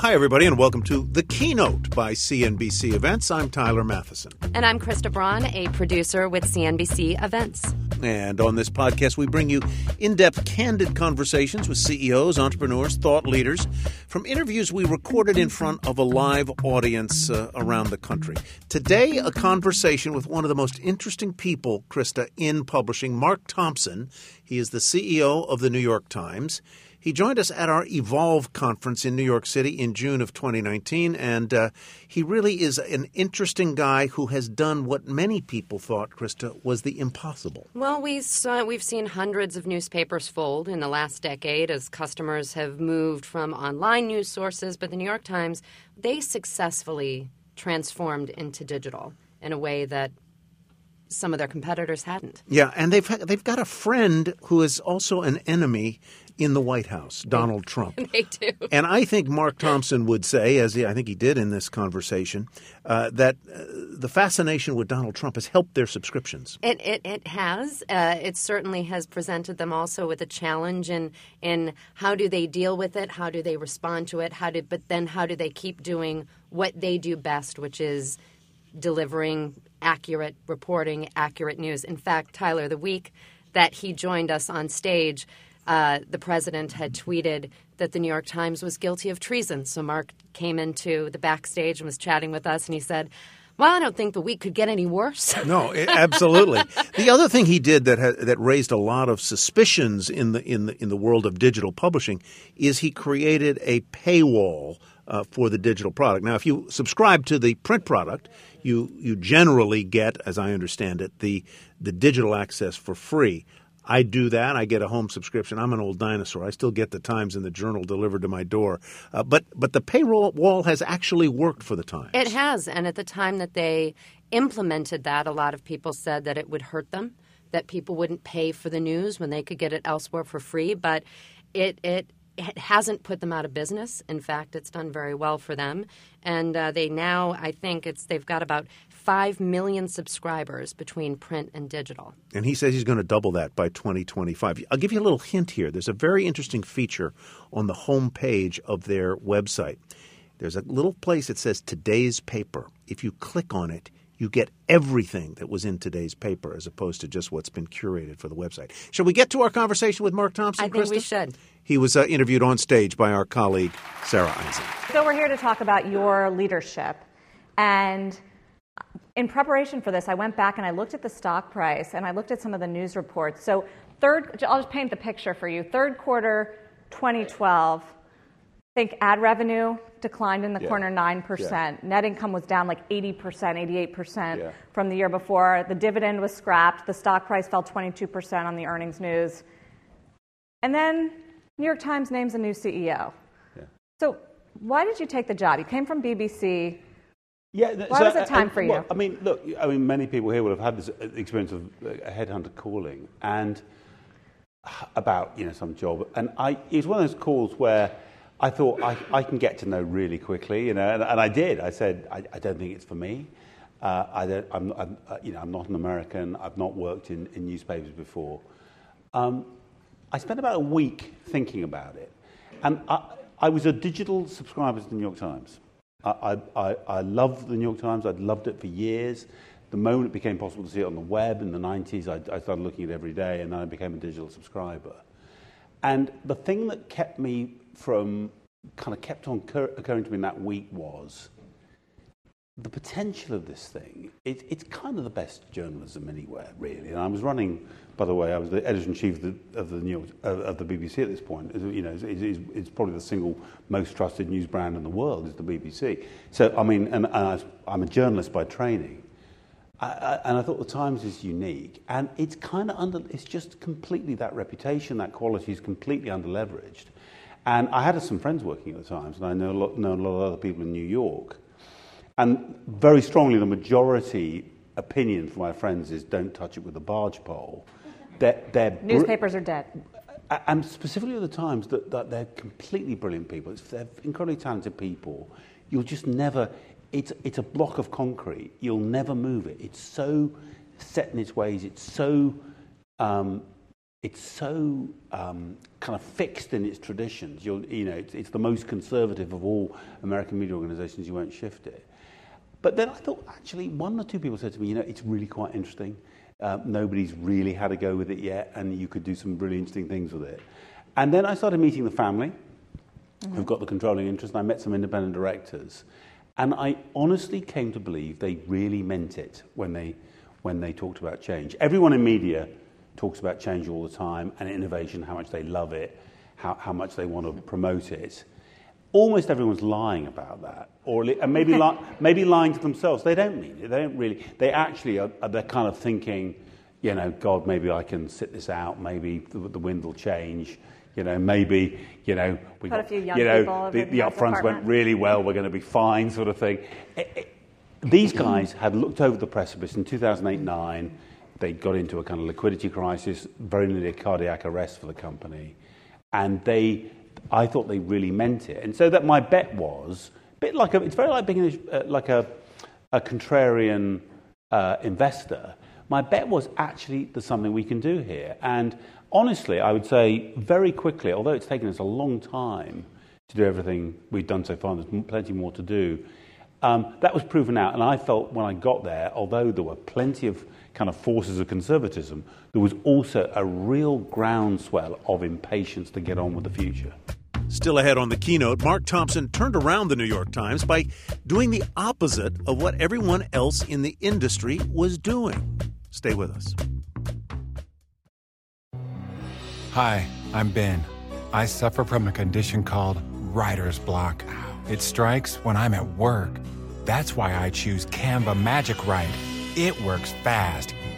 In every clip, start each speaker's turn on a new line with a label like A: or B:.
A: Hi, everybody, and welcome to The Keynote by CNBC Events. I'm Tyler Mathisen.
B: And I'm Krista Braun, a producer with CNBC Events.
A: And on this podcast, we bring you in depth, candid conversations with CEOs, entrepreneurs, thought leaders from interviews we recorded in front of a live audience uh, around the country. Today, a conversation with one of the most interesting people, Krista, in publishing, Mark Thompson. He is the CEO of the New York Times. He joined us at our Evolve conference in New York City in June of 2019, and uh, he really is an interesting guy who has done what many people thought, Krista, was the impossible.
B: Well, we saw, we've seen hundreds of newspapers fold in the last decade as customers have moved from online news sources, but the New York Times, they successfully transformed into digital in a way that some of their competitors hadn't.
A: Yeah, and they've they've got a friend who is also an enemy in the White House, Donald Trump.
B: they do.
A: And I think Mark Thompson would say, as he, I think he did in this conversation, uh, that uh, the fascination with Donald Trump has helped their subscriptions.
B: It it, it has. Uh, it certainly has presented them also with a challenge in in how do they deal with it, how do they respond to it, how do but then how do they keep doing what they do best, which is delivering accurate reporting, accurate news. In fact, Tyler, the week that he joined us on stage, uh, the president had tweeted that the New York Times was guilty of treason. So Mark came into the backstage and was chatting with us, and he said, well, I don't think the week could get any worse.
A: no, absolutely. the other thing he did that ha- that raised a lot of suspicions in the in the in the world of digital publishing is he created a paywall uh, for the digital product. Now, if you subscribe to the print product, you you generally get, as I understand it, the the digital access for free. I do that. I get a home subscription. I'm an old dinosaur. I still get the Times and the Journal delivered to my door. Uh, but but the payroll wall has actually worked for the Times.
B: It has, and at the time that they implemented that, a lot of people said that it would hurt them, that people wouldn't pay for the news when they could get it elsewhere for free. But it it it hasn't put them out of business. In fact, it's done very well for them, and uh, they now I think it's they've got about 5 million subscribers between print and digital.
A: And he says he's going to double that by 2025. I'll give you a little hint here. There's a very interesting feature on the home page of their website. There's a little place that says today's paper. If you click on it, you get everything that was in today's paper as opposed to just what's been curated for the website. Shall we get to our conversation with Mark Thompson?
B: I think
A: Krista?
B: we should.
A: He was uh, interviewed on stage by our colleague, Sarah Eisen.
C: So, we're here to talk about your leadership. And in preparation for this, I went back and I looked at the stock price and I looked at some of the news reports. So, third, I'll just paint the picture for you. Third quarter 2012, I think ad revenue declined in the
D: Yeah.
C: corner 9%.
D: Yeah.
C: Net income was down like 80%, 88%
D: Yeah.
C: from the year before. The dividend was scrapped. The stock price fell 22% on the earnings news. And then New York Times names a new CEO. So, why did you take the job? You came from BBC.
D: Yeah, th-
C: Why was it time
D: uh,
C: for
D: well,
C: you?
D: I mean, look, I mean, many people here will have had this uh, experience of uh, a headhunter calling and about you know some job, and I it was one of those calls where I thought I, I can get to know really quickly, you know, and, and I did. I said I, I don't think it's for me. Uh, I don't, I'm, I'm, uh, you know, I'm not an American. I've not worked in, in newspapers before. Um, I spent about a week thinking about it, and I, I was a digital subscriber to the New York Times. I, I, I love the New York Times. I'd loved it for years. The moment it became possible to see it on the web in the 90s, I, I started looking at it every day, and then I became a digital subscriber. And the thing that kept me from, kind of kept on occur- occurring to me in that week was the potential of this thing. It, it's kind of the best journalism anywhere, really. And I was running, by the way, I was the editor in chief of the, of the New York, of, the BBC at this point. It's, You know, it's, it's, it's probably the single most trusted news brand in the world is the BBC. So, I mean, and, and I, I'm a journalist by training. I, I, and I thought the Times is unique, and it's kind of under. It's just completely that reputation, that quality is completely under leveraged, And I had some friends working at the Times, and I know a lot, know a lot of other people in New York. And very strongly, the majority opinion from my friends is don't touch it with a barge pole. They're, they're br-
C: Newspapers are dead.
D: and specifically at the Times, that, that they're completely brilliant people. It's, they're incredibly talented people. You'll just never, it's, it's a block of concrete. You'll never move it. It's so set in its ways. It's so, um, it's so um, kind of fixed in its traditions. You'll, you know, it's, it's the most conservative of all American media organizations. You won't shift it. But then I thought, actually, one or two people said to me, you know, it's really quite interesting. Uh, nobody's really had a go with it yet, and you could do some really interesting things with it. And then I started meeting the family, who've got the controlling interest, and I met some independent directors. And I honestly came to believe they really meant it when they, when they talked about change. Everyone in media talks about change all the time and innovation, how much they love it, how, how much they want to promote it almost everyone's lying about that, or and maybe li- maybe lying to themselves. They don't mean it. They don't really. They actually are. they're kind of thinking, you know, God, maybe I can sit this out. Maybe the, the wind will change. You know, maybe you know we
C: Put a few young
D: you know the, the
C: the
D: upfronts went really well. We're going to be fine, sort of thing. It- it- these guys had looked over the precipice in 2008-9. They got into a kind of liquidity crisis, very nearly a cardiac arrest for the company, and they, I thought they really meant it. And so that my bet was a bit like a, it's very like being a, uh, like a, a contrarian uh, investor. My bet was actually there's something we can do here, and honestly, I would say very quickly, although it's taken us a long time to do everything we've done so far, there's plenty more to do. Um, that was proven out, and I felt when I got there, although there were plenty of kind of forces of conservatism, there was also a real groundswell of impatience to get on with the future.
A: Still ahead on the keynote, Mark Thompson turned around the New York Times by doing the opposite of what everyone else in the industry was doing. Stay with us.
E: Hi, I'm Ben. I suffer from a condition called writer's block. It strikes when I'm at work. That's why I choose Canva Magic Write. It works fast,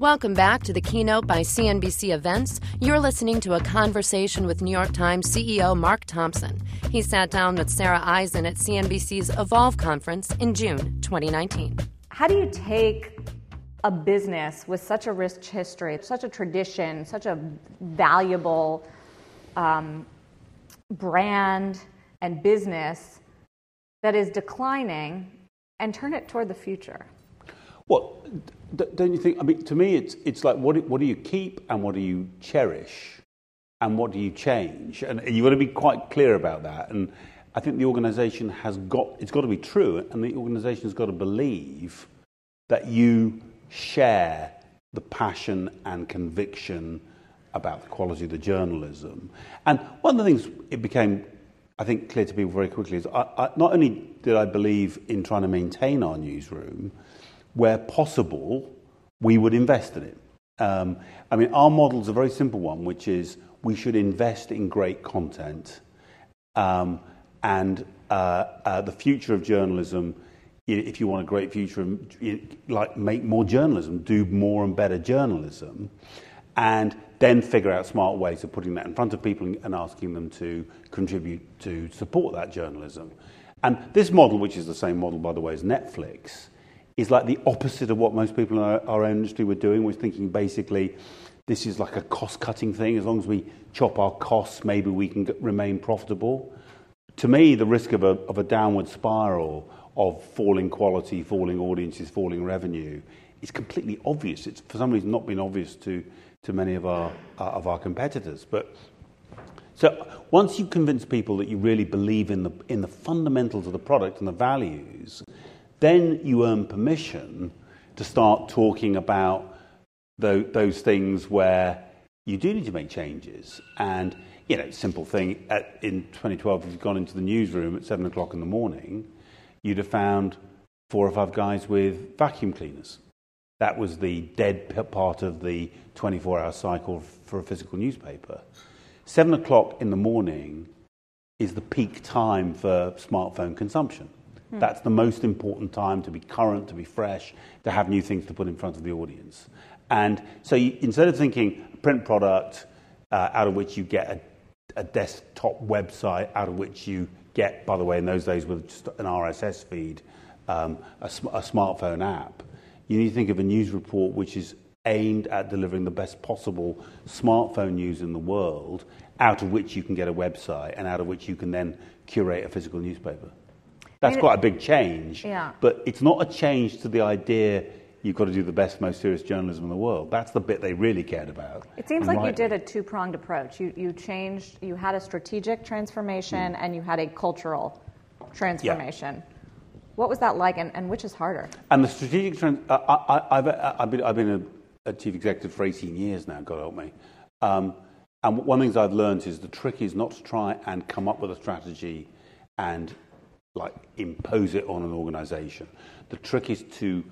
B: Welcome back to the keynote by CNBC Events. You're listening to a conversation with New York Times CEO Mark Thompson. He sat down with Sarah Eisen at CNBC's Evolve conference in June 2019.
C: How do you take a business with such a rich history, such a tradition, such a valuable um, brand and business that is declining and turn it toward the future?
D: Well, don't you think? I mean, to me, it's, it's like what what do you keep and what do you cherish and what do you change? And you've got to be quite clear about that. And I think the organisation has got, it's got to be true, and the organisation has got to believe that you share the passion and conviction about the quality of the journalism. And one of the things it became, I think, clear to people very quickly is I, I, not only did I believe in trying to maintain our newsroom, where possible, we would invest in it. Um, I mean, our model is a very simple one, which is we should invest in great content. Um, and uh, uh, the future of journalism, if you want a great future, um, like make more journalism, do more and better journalism, and then figure out smart ways of putting that in front of people and- and asking them to contribute to support that journalism. And this model, which is the same model, by the way, as Netflix, is like the opposite of what most people in our, our own industry were doing. Was thinking basically, this is like a cost-cutting thing. As long as we chop our costs, maybe we can g- remain profitable. To me, the risk of a, of a downward spiral of falling quality, falling audiences, falling revenue is completely obvious. It's for some reason not been obvious to, to many of our, uh, of our competitors. But so once you convince people that you really believe in the, in the fundamentals of the product and the values, then you earn permission to start talking about tho- those things where you do need to make changes. And, you know, simple thing, at, in 2012, if you'd gone into the newsroom at 7 o'clock in the morning, you'd have found four or five guys with vacuum cleaners. That was the dead part of the 24 hour cycle for a physical newspaper. Seven o'clock in the morning is the peak time for smartphone consumption. That's the most important time to be current, to be fresh, to have new things to put in front of the audience. And so you, instead of thinking print product uh, out of which you get a, a desktop website, out of which you get, by the way, in those days with just an RSS feed, um, a, a smartphone app, you need to think of a news report which is aimed at delivering the best possible smartphone news in the world, out of which you can get a website and out of which you can then curate a physical newspaper. That's quite a big change.
C: Yeah.
D: But it's not a change to the idea you've got to do the best, most serious journalism in the world. That's the bit they really cared about.
C: It seems like you did a two pronged approach. You, you changed, you had a strategic transformation
D: Hmm.
C: and you had a cultural transformation. Yeah. What was that like, and, and which is harder?
D: And the strategic trend, I, I, I've, I've been, I've been a, a chief executive for 18 years now, God help me. Um, and one of the things I've learned is the trick is not to try and come up with a strategy and like impose it on an organization. The trick is to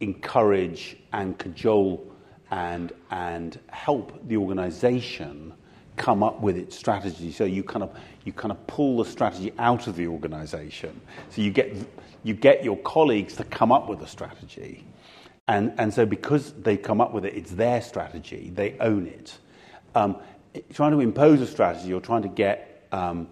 D: encourage and cajole and, and help the organization come up with its strategy. So you kind of, you kind of pull the strategy out of the organization. So you get, you get your colleagues to come up with a strategy. And, and so because they come up with it, it's their strategy, they own it. Um, trying to impose a strategy or trying to get um,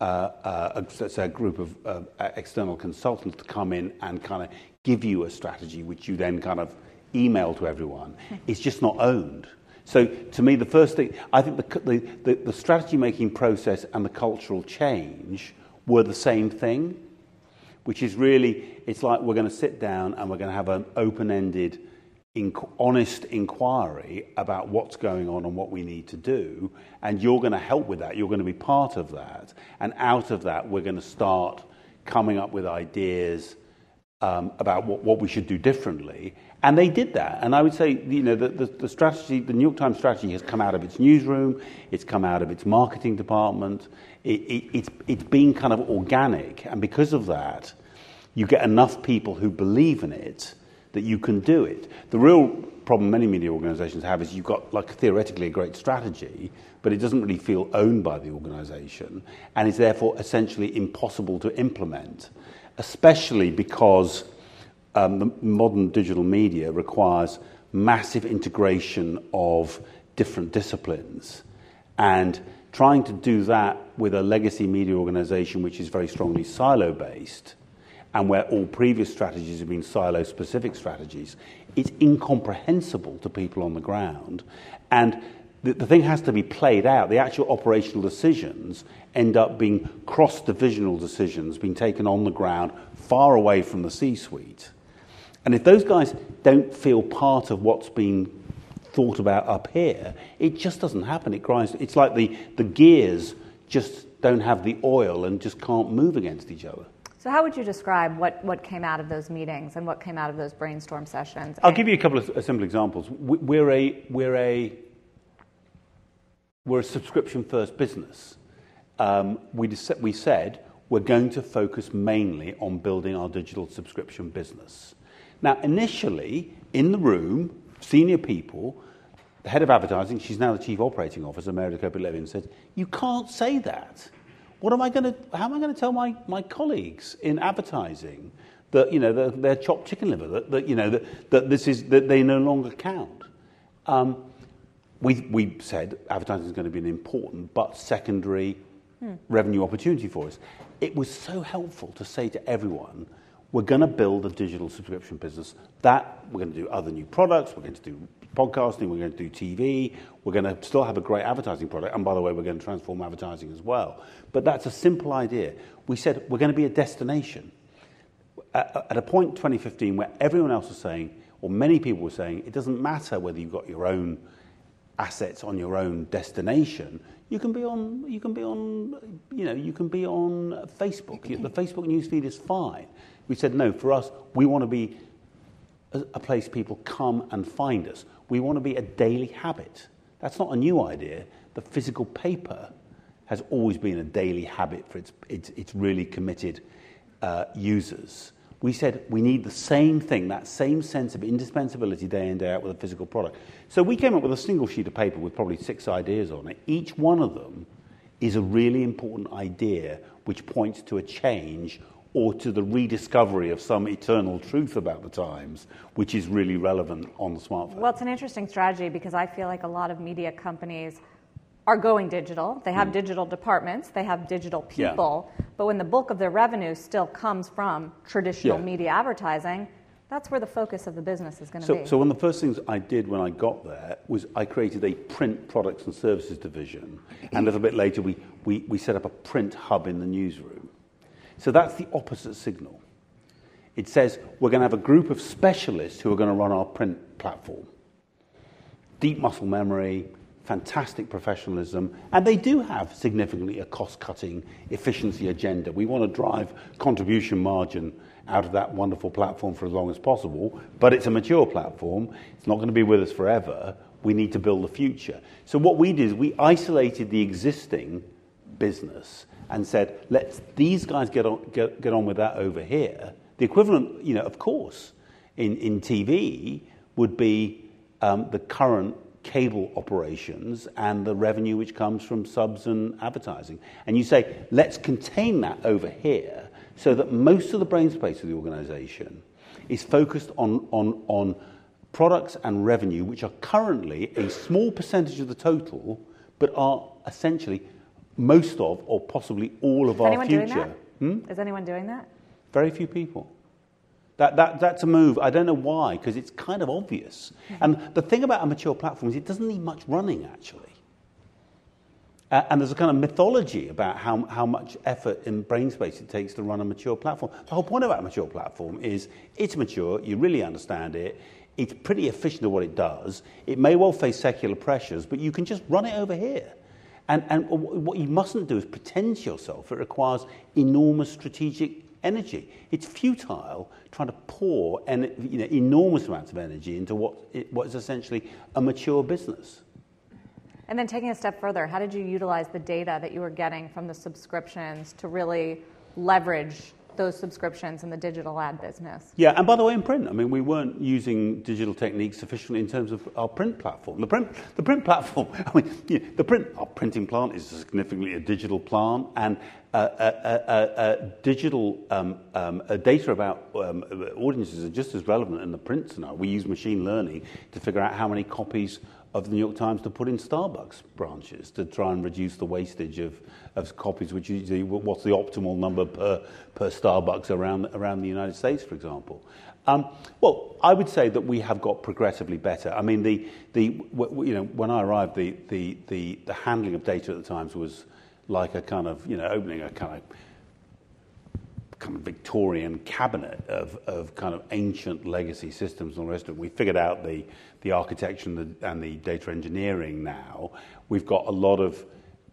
D: uh, uh, a, a group of uh, external consultants to come in and kind of give you a strategy, which you then kind of email to everyone. It's just not owned. So to me, the first thing, I think the, the, the, the strategy making process and the cultural change were the same thing, which is really, it's like we're going to sit down and we're going to have an open ended, inc- honest inquiry about what's going on and what we need to do. And you're going to help with that. You're going to be part of that. And out of that, we're going to start coming up with ideas um, about what, what we should do differently. And they did that. And I would say, you know, the, the, the strategy, the New York Times strategy has come out of its newsroom, it's come out of its marketing department, it, it, it's, it's been kind of organic. And because of that, you get enough people who believe in it that you can do it. The real problem many media organizations have is you've got, like, theoretically a great strategy, but it doesn't really feel owned by the organization and is therefore essentially impossible to implement, especially because um, modern digital media requires massive integration of different disciplines. And trying to do that with a legacy media organization which is very strongly silo based and where all previous strategies have been silo specific strategies, it's incomprehensible to people on the ground. And the, the thing has to be played out. The actual operational decisions end up being cross divisional decisions being taken on the ground far away from the C suite. And if those guys don't feel part of what's being thought about up here, it just doesn't happen. It grinds. It's like the, the gears just don't have the oil and just can't move against each other.
C: So, how would you describe what, what came out of those meetings and what came out of those brainstorm sessions?
D: I'll give you a couple of uh, simple examples. We- We're a, we're a, we're a subscription first business. Um, we, dec- we said we're going to focus mainly on building our digital subscription business. Now, initially, in the room, senior people, the head of advertising, she's now the chief operating officer, Meredith Kopit Levien, said, "You can't say that. What am I going to? How am I going to tell my, my colleagues in advertising that you know they're, they're chopped chicken liver? That, that you know that, that this is that they no longer count." Um, we, we said advertising is going to be an important but secondary revenue opportunity for us. It was so helpful to say to everyone, we're going to build a digital subscription business. That we're going to do other new products, we're going to do podcasting, we're going to do TV, we're going to still have a great advertising product. And by the way, we're going to transform advertising as well. But that's a simple idea. We said we're going to be a destination at, at a point in 2015 where everyone else was saying, or many people were saying, it doesn't matter whether you've got your own assets on your own destination. You can be on, you can be on, you know, you can be on Facebook. The Facebook newsfeed is fine. We said no. For us, we want to be a, a place people come and find us. We want to be a daily habit. That's not a new idea. The physical paper has always been a daily habit for its, its, its really committed uh, users. we said we need the same thing, that same sense of indispensability day in, day out with a physical product. So we came up with a single sheet of paper with probably six ideas on it. Each one of them is a really important idea which points to a change or to the rediscovery of some eternal truth about the times, which is really relevant on the smartphone.
C: Well, it's an interesting strategy because I feel like a lot of media companies are going digital. They have mm. digital departments, they have digital people, yeah. but when the bulk of their revenue still comes from traditional yeah. media advertising, that's where the focus of the business is going to
D: so,
C: be.
D: So, one of the first things I did when I got there was I created a print products and services division. And a little bit later, we, we, we set up a print hub in the newsroom. So, that's the opposite signal. It says we're going to have a group of specialists who are going to run our print platform. Deep muscle memory, fantastic professionalism, and they do have significantly a cost cutting efficiency agenda. We want to drive contribution margin out of that wonderful platform for as long as possible, but it's a mature platform. It's not going to be with us forever. We need to build the future. So, what we did is we isolated the existing business and said, let's these guys get on, get, get on with that over here. The equivalent, you know, of course, in, in TV would be um, the current cable operations and the revenue which comes from subs and advertising. And you say, let's contain that over here so that most of the brain space of the organization is focused on, on, on products and revenue which are currently a small percentage of the total, but are essentially most of or possibly all of
C: is
D: our
C: future. Hmm? Is anyone doing that?
D: Very few people. That, that, that's a move. I don't know why, because it's kind of obvious. Mm-hmm. And the thing about a mature platform is it doesn't need much running, actually. Uh, and there's a kind of mythology about how, how much effort in brain space it takes to run a mature platform. The whole point about a mature platform is it's mature, you really understand it, it's pretty efficient at what it does. It may well face secular pressures, but you can just run it over here. And, and what you mustn't do is pretend to yourself. It requires enormous strategic energy. It's futile trying to pour en- you know, enormous amounts of energy into what, it, what is essentially a mature business.
C: And then taking a step further, how did you utilize the data that you were getting from the subscriptions to really leverage those subscriptions in the digital ad business.
D: Yeah, and by the way, in print, I mean, we weren't using digital techniques sufficiently in terms of our print platform. The print, the print platform, I mean, know, the print, our printing plant is significantly a digital plant, and uh, uh, uh, digital um, um, data about um, audiences are just as relevant in the print scenario. We use machine learning to figure out how many copies of the New York Times to put in Starbucks branches to try and reduce the wastage of, of copies, which usually what's the optimal number per, per Starbucks around, around the United States, for example. Um, well, I would say that we have got progressively better. I mean, the, the, you know, when I arrived, the, the, the, the handling of data at the Times was like a kind of, you know, opening a kind of kind of Victorian cabinet of, of kind of ancient legacy systems and all the rest of it. We figured out the, the architecture and the, and the data engineering now. We've got a lot of,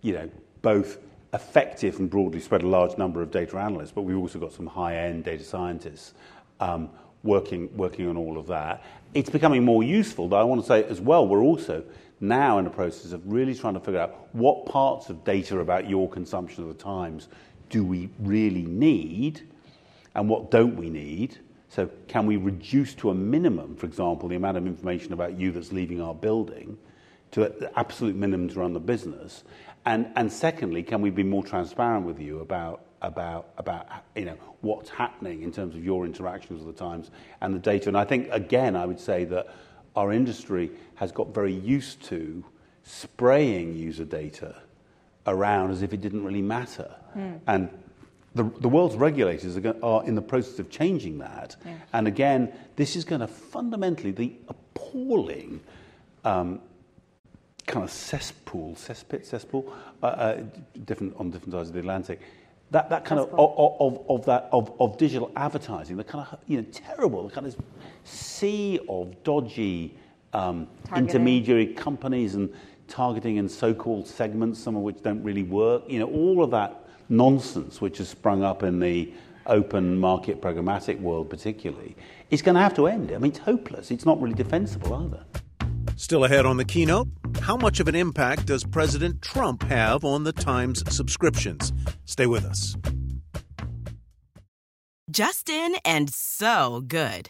D: you know, both effective and broadly spread a large number of data analysts, but we've also got some high-end data scientists um, working, working on all of that. It's becoming more useful, though I want to say as well, we're also now in the process of really trying to figure out what parts of data about your consumption of the Times do we really need and what don't we need? So, can we reduce to a minimum, for example, the amount of information about you that's leaving our building to the absolute minimum to run the business? And, and secondly, can we be more transparent with you about, about, about you know, what's happening in terms of your interactions with the Times and the data? And I think, again, I would say that our industry has got very used to spraying user data around as if it didn't really matter. Mm. And the, the world's regulators are, are, in the process of changing that. Yeah. And again, this is going to fundamentally, the appalling um, kind of cesspool, cesspit, cesspool, uh, uh, different, on different sides of the Atlantic, that, that kind of, of, of, of, that, of, of digital advertising, the kind of, you know, terrible, the kind of sea of dodgy um, intermediary companies and targeting and so-called segments, some of which don't really work. You know, all of that nonsense which has sprung up in the open market programmatic world particularly is going to have to end. I mean, it's hopeless. It's not really defensible either.
A: Still ahead on the keynote, how much of an impact does President Trump have on the Times subscriptions? Stay with us.
F: Justin and so good.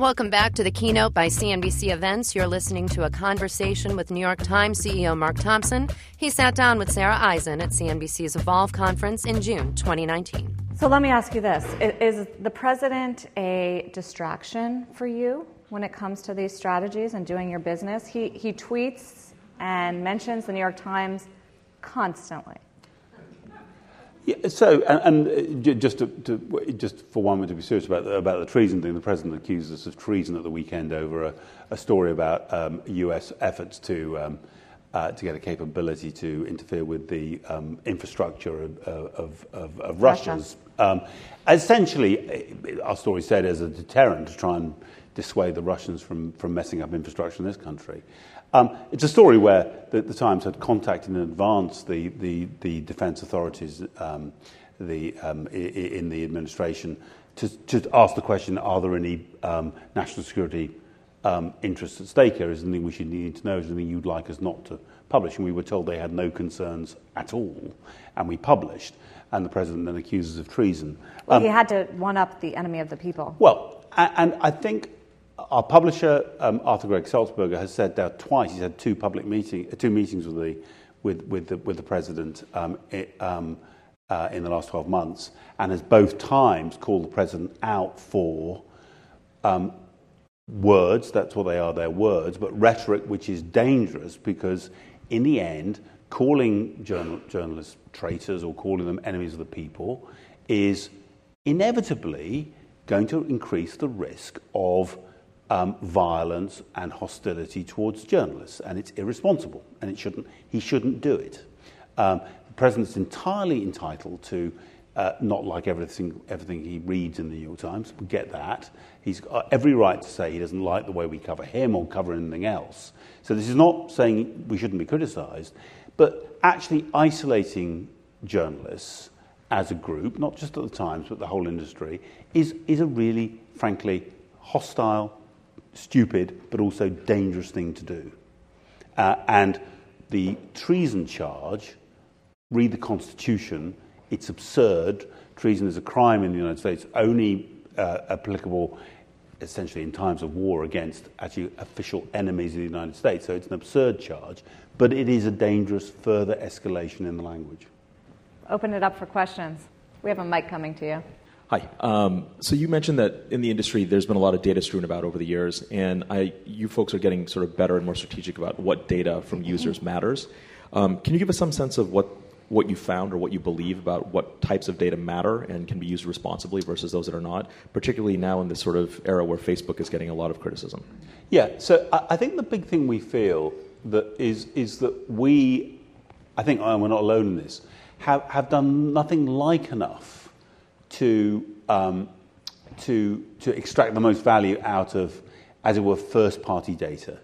B: Welcome back to the keynote by CNBC Events. You're listening to a conversation with New York Times CEO Mark Thompson. He sat down with Sarah Eisen at CNBC's Evolve conference in June 2019.
C: So let me ask you this Is the president a distraction for you when it comes to these strategies and doing your business? He, he tweets and mentions the New York Times constantly.
D: Yeah, so, and, and uh, just, to, to, just for one moment to be serious about the, about the treason thing, the president accused us of treason at the weekend over a, a story about um, U.S. efforts to um, uh, to get a capability to interfere with the um, infrastructure of, of, of, of Russia's. Um, essentially, uh, our story said as a deterrent to try and dissuade the Russians from, from messing up infrastructure in this country. Um, it's a story where the, the, Times had contacted in advance the, the, the defense authorities um, the, um, in the administration to, to ask the question are there any um, national security um, interests at stake here? Is anything we should need to know? Is anything you'd like us not to publish? And we were told they had no concerns at all, and we published. And the president then accuses of treason.
C: Well, he um, had to one up the enemy of the people.
D: Well, and, and I think our publisher, um, Arthur Gregg Sulzberger, has said that twice. He's had two public meeting, uh, two meetings with the, with, with the, with the president um, it, um, uh, in the last 12 months, and has both times called the president out for um, words, that's what they are, they're words, but rhetoric which is dangerous because, in the end, calling journal, journalists traitors or calling them enemies of the people is inevitably going to increase the risk of um, violence and hostility towards journalists, and it's irresponsible, and it shouldn't, he shouldn't do it. Um, the president's entirely entitled to uh, not like everything, everything he reads in the New York Times. We get that. He's got every right to say he doesn't like the way we cover him or cover anything else. So this is not saying we shouldn't be criticised, but actually isolating journalists as a group, not just at the Times, but the whole industry, is, is a really, frankly, hostile stupid but also dangerous thing to do. Uh, and the treason charge, read the Constitution, it's absurd. Treason is a crime in the United States, only uh, applicable essentially in times of war against actually official enemies of the United States. So it's an absurd charge, but it is a dangerous further escalation in the language.
C: Open it up for questions. We have a mic coming to you.
G: Hi. Um, so you mentioned that in the industry, there's been a lot of data strewn about over the years, and I, you folks are getting sort of better and more strategic about what data from users matters. Um, can you give us some sense of what what you found or what you believe about what types of data matter and can be used responsibly versus those that are not, particularly now in this sort of era where Facebook is getting a lot of criticism?
D: Yeah. So I think the big thing we feel that is is that we, I think, and we're not alone in this, have have done nothing like enough to, um, to, to extract the most value out of, as it were, first party data.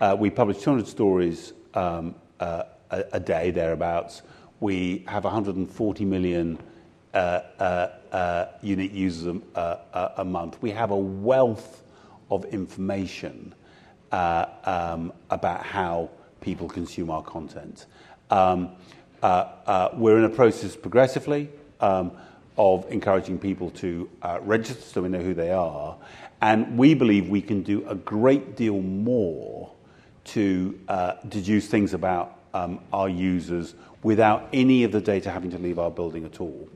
D: Uh, we publish 200 stories um, uh, a, a, day, thereabouts. We have 140 million uh, uh, uh, unique users a, a, month. We have a wealth of information uh, um, about how people consume our content. Um, we're in a process progressively. Of encouraging people to uh, register so we know who they are. And we believe we can do a great deal more to uh, deduce things about um, our users without any of the data having to leave our building at all.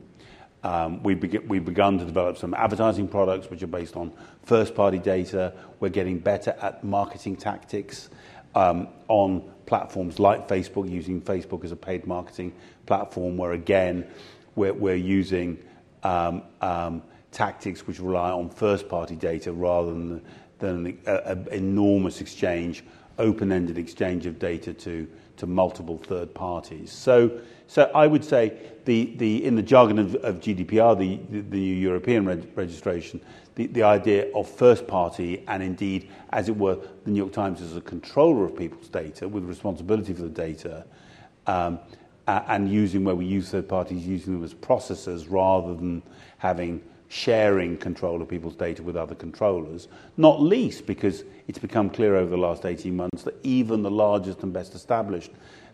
D: Um, we've, be- we've begun to develop some advertising products which are based on first party data. We're getting better at marketing tactics um, on platforms like Facebook, using Facebook as a paid marketing platform, where again, we're, we're using Um, um, tactics which rely on first party data rather than, an uh, enormous exchange, open ended exchange of data to, to multiple third parties. So, so I would say the, the, in the jargon of, GDPR, the, the European reg- registration, the, the idea of first party and indeed, as it were, the New York Times as a controller of people's data with responsibility for the data. Um, Um, and using where we use third parties, using them as processors rather than having sharing control of people's data with other controllers, not least because it's become clear over the last 18 months that even the largest and best established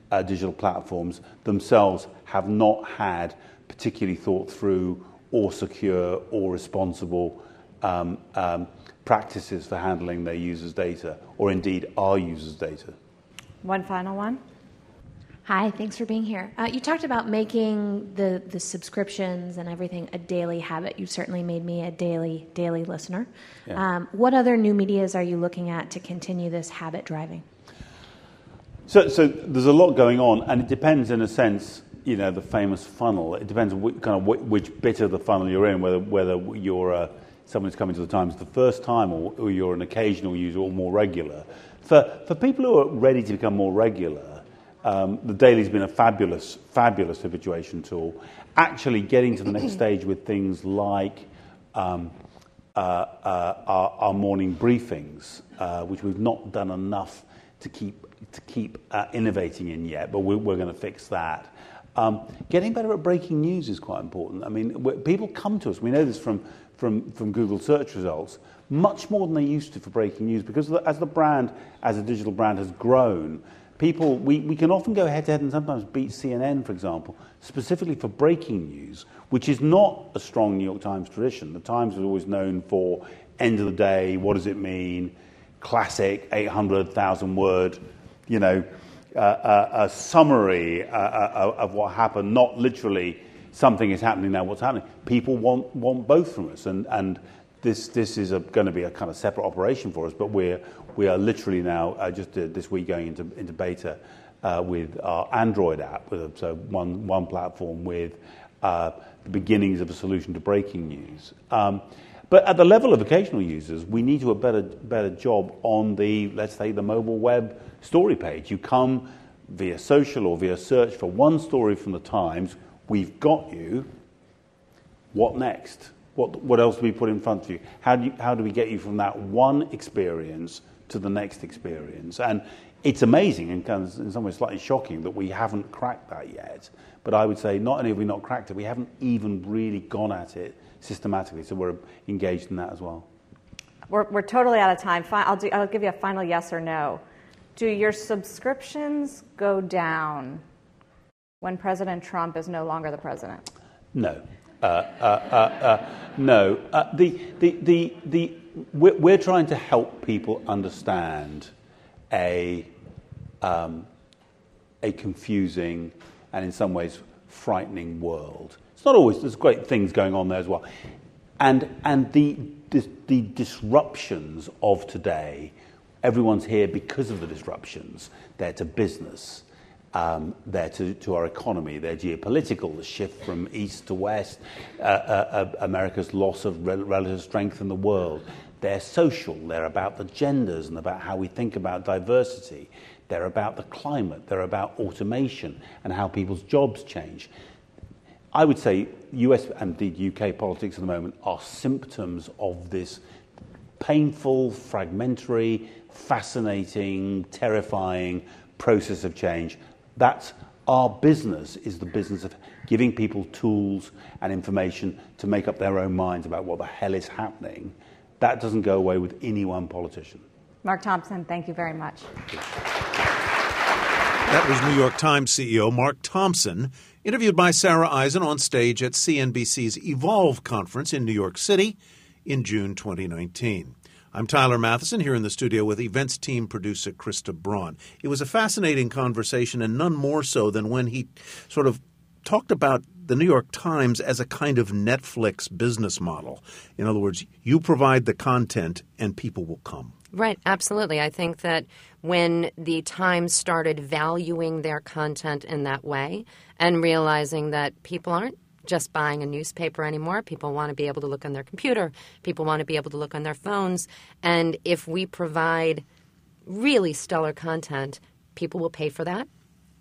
D: uh, digital platforms themselves have not had particularly thought through or secure or responsible um, um, practices for handling their users' data, or indeed our users' data.
C: One final one.
H: Hi, thanks for being here. Uh, you talked about making the, the subscriptions and everything a daily habit. You certainly made me a daily daily listener. Yeah. Um, what other new medias are you looking at to continue this habit driving?
D: So, so there's a lot going on, and it depends in a sense. You know, the famous funnel. It depends on which, kind of which, which bit of the funnel you're in. Whether whether you're uh, someone who's coming to the Times the first time, or, or you're an occasional user or more regular. For for people who are ready to become more regular um, the Daily's been a fabulous, fabulous habituation tool. Actually, getting to the next stage with things like um, uh, uh, our, our, morning briefings, uh, which we've not done enough to keep to keep uh, innovating in yet, but we're, we're going to fix that. Um, getting better at breaking news is quite important. I mean, people come to us. We know this from from, from Google search results much more than they used to for breaking news because as the brand, as a digital brand, has grown, people, we, we can often go head to head and sometimes beat CNN, for example, specifically for breaking news, which is not a strong New York Times tradition. The Times was always known for end of the day, what does it mean, classic 800,000 word, you know, uh, uh, a summary uh, uh, of what happened, not literally something is happening now, what's happening. People want, want both from us, and, and this, this is going to be a kind of separate operation for us, but we're, we are literally now, uh, just uh, this week, going into, into beta uh, with our Android app, so one, one platform with uh, the beginnings of a solution to breaking news. Um, but at the level of occasional users, we need to do a better, better job on the, let's say, the mobile web story page. You come via social or via search for one story from the Times, we've got you. What next? What, what else do we put in front of you? How do, you, how do we get you from that one experience to the next experience. And it's amazing and kind of in some ways slightly shocking that we haven't cracked that yet. But I would say not only have we not cracked it, we haven't even really gone at it systematically. So we're engaged in that as well.
C: We're, we're totally out of time. I'll, do, I'll give you a final yes or no. Do your subscriptions go down when President Trump is no longer the president?
D: No. Uh, uh, uh, no. The, the, the, the, we're, we're trying to help people understand a, um, a confusing and in some ways frightening world. It's not always, there's great things going on there as well. And, and the, the, the disruptions of today, everyone's here because of the disruptions. They're to business, um, there to, to our economy, their geopolitical, the shift from east to west, uh, uh, uh, America's loss of rel- relative strength in the world. They're social, they're about the genders and about how we think about diversity. They're about the climate, they're about automation and how people's jobs change. I would say US and indeed UK politics at the moment are symptoms of this painful, fragmentary, fascinating, terrifying process of change that's our business is the business of giving people tools and information to make up their own minds about what the hell is happening. That doesn't go away with any one politician.
C: Mark Thompson, thank you very much.
A: That was New York Times CEO Mark Thompson, interviewed by Sarah Eisen on stage at CNBC's Evolve conference in New York City in June 2019. I'm Tyler Mathisen here in the studio with events team producer Krista Braun. It was a fascinating conversation, and none more so than when he sort of talked about the New York Times as a kind of Netflix business model. In other words, you provide the content and people will come.
B: Right, absolutely. I think that when the Times started valuing their content in that way and realizing that people aren't just buying a newspaper anymore. People want to be able to look on their computer. People want to be able to look on their phones. And if we provide really stellar content, people will pay for that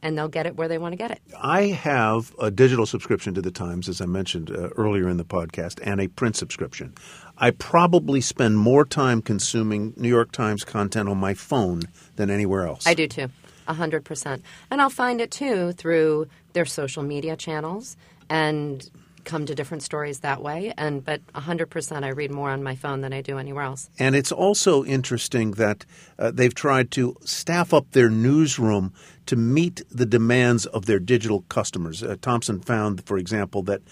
B: and they'll get it where they want to get it.
A: I have a digital subscription to the Times, as I mentioned uh, earlier in the podcast, and a print subscription. I probably spend more time consuming New York Times content on my phone than anywhere else.
B: I do too, 100%. And I'll find it too through their social media channels and come to different stories that way. And but 100%, I read more on my phone than I do anywhere else.
A: And it's also interesting that uh, they've tried to staff up their newsroom to meet the demands of their digital customers. Uh, Thompson found, for example, that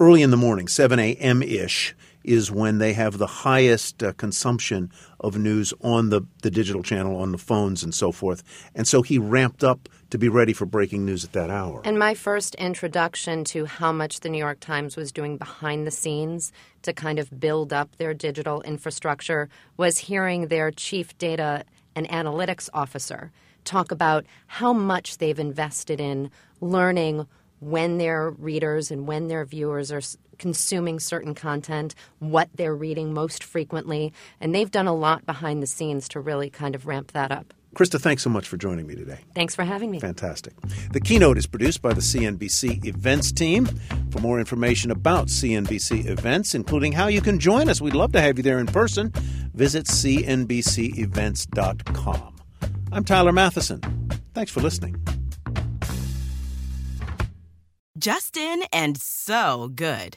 A: early in the morning, 7 a.m. ish, is when they have the highest uh, consumption of news on the, the digital channel, on the phones, and so forth. And so he ramped up to be ready for breaking news at that hour.
B: And my first introduction to how much the New York Times was doing behind the scenes to kind of build up their digital infrastructure was hearing their chief data and analytics officer talk about how much they've invested in learning when their readers and when their viewers are consuming certain content, what they're reading most frequently, and they've done a lot behind the scenes to really kind of ramp that up.
A: Krista, thanks so much for joining me today.
B: Thanks for having me.
A: Fantastic. The keynote is produced by the CNBC events team. For more information about CNBC events, including how you can join us, we'd love to have you there in person. Visit cnbcevents.com. I'm Tyler Mathisen. Thanks for listening.
F: Justin and so good.